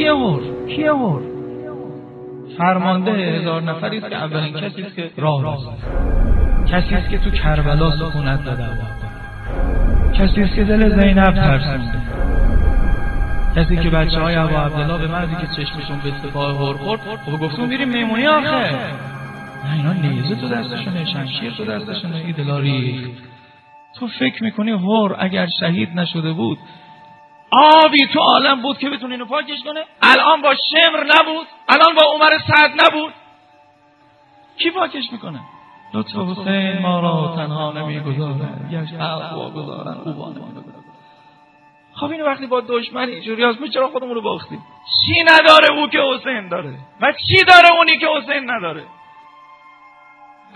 کیه هور کیه هور فرمانده هزار نفری است که اولین کسی است که راه راست کسی است که تو کربلا سکونت داده کسی است که دل زینب ترسونده کسی که بچه های ابو عبدالله به مردی که چشمشون به سپاه هور خورد خب گفتون میریم میمونی آخه. نه اینا نیزه تو دستشونه شمشیر تو دستشونه ایدلاری تو فکر می‌کنی هور اگر شهید نشده بود آبی تو عالم بود که بتونه اینو پاکش کنه. الان با شمر نبود. الان با عمر سعد نبود. کی پاکش می‌کنه؟ لطف حسین ما را تنها نمی‌گذارد. یک حق واگذارن خوبان خب اینو وقتی با دشمن اینجوری هست چرا خودمون رو باختیم؟ چی نداره او که حسین داره؟ و چی داره اونی که حسین نداره؟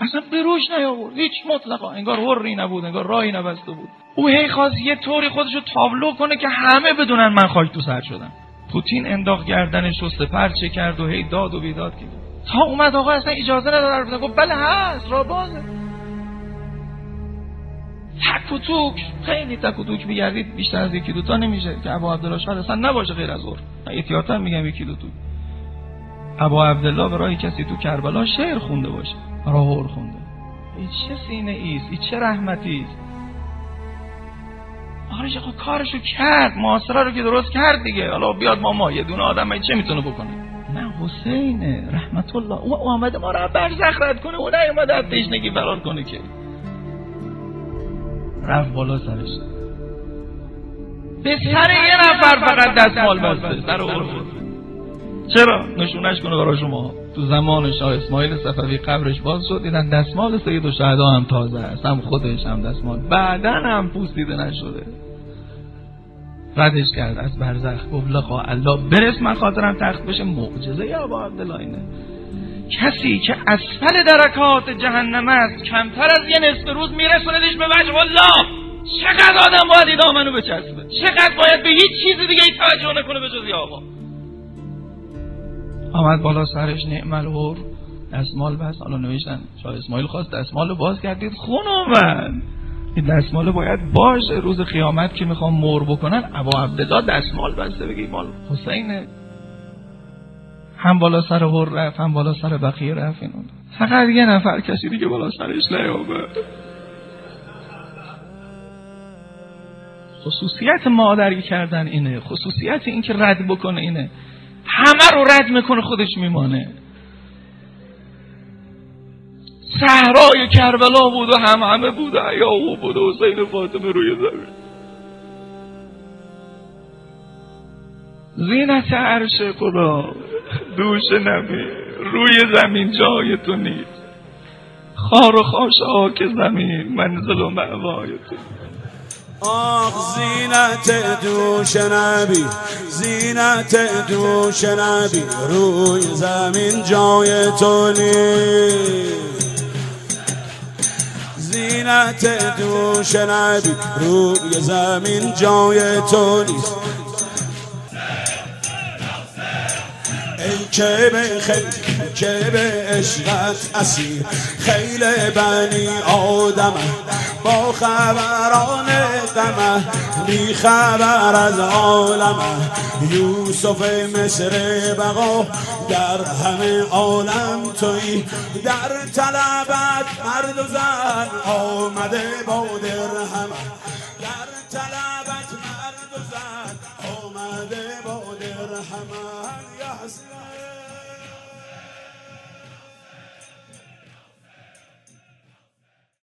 اصلا به روش نیاورد. هیچ مطلقا. انگار هری نبود انگار راهی نبسته بود. او هی خواست یه طوری خودشو تابلو کنه که همه بدونن من خاک تو سر شدم. پوتین انداخت گردنش و سپر کرد و هی داد و بیداد کرد. تا اومد آقا اصلا اجازه نداره گفت بله هست را بازه. تک و توک. خیلی تک و توک بگردید بیشتر از یکی دوتا نمیشه که ابا عبدالله شاید اصلا نباشه غیر از اور احتیاطا میگم یکی دو تو ابا عبدالله برای کسی تو کربلا شعر خونده باشه. راهور خونده. این چه سینه ایست؟ این چه رحمتی است؟ آره خب کارشو کرد. معاصره رو که درست کرد دیگه. حالا بیاد ماما یه دونه آدم چه می‌تونه بکنه؟ نه حسین رحمت الله. او آمده ما رو برزخ رد کنه. او نیومده از تشنگی فرار کنه که. رفت بالا سرش. به سر یه نفر فقط دستمال بسته. سر چرا؟ نشونش کنه برای شما. تو زمان شاه اسماعیل صفوی قبرش باز شد دیدن دستمال سید و شهدا هم تازه است. هم خودش هم دستمال. بعدا هم پوستیده نشده. ردش کرد. از برزخ گفت لقا الله. برس من خاطرم تخت بشه. معجزه یا با عبدالله کسی که اسفل درکات جهنم است کمتر از یه نصف روز میرسوندش به وجه الله. چقدر آدم باید دامنو بچسبه؟ چقدر باید به هیچ چیز دیگه ای توجه نکنه به جز آقا؟ آمد بالا سرش نعم الهور دستمال بس حالا نوشتن شاه اسماعیل خواست دستمال باز کردید خون اومد این دستمال باید باشه. روز قیامت که می‌خوام مور بکنن ابا عبدالله دستمال بسته. بگی مال حسینه. هم بالا سر هر رفت هم بالا سر بقیه رفت. اینو. فقط یه نفر کسی دیگه بالا سرش نیابه خصوصیت مادری کردن اینه. خصوصیت این که رد بکنه اینه. همه رو رد می‌کنه خودش میمانه. صحرای کربلا بود و هم همه بود او بود و حسین فاطمه روی زمین. زینت عرش خدا دوش نبی روی زمین جای تو نیست. خار و خاشاک زمین منزل و معوای تو آخ زینت دوش نبی زینت دوش نبی روی زمین جای تو نیست. زینت دوش نبی روی زمین جای تو نیست. که به خیل که به عشقت اسیر خیل بنی آدم با خبران غمه بی خبر از عالم. یوسف مصر بقا در همه عالم توی. در طلبت مرد و زن آمده با درهم. يا حسين.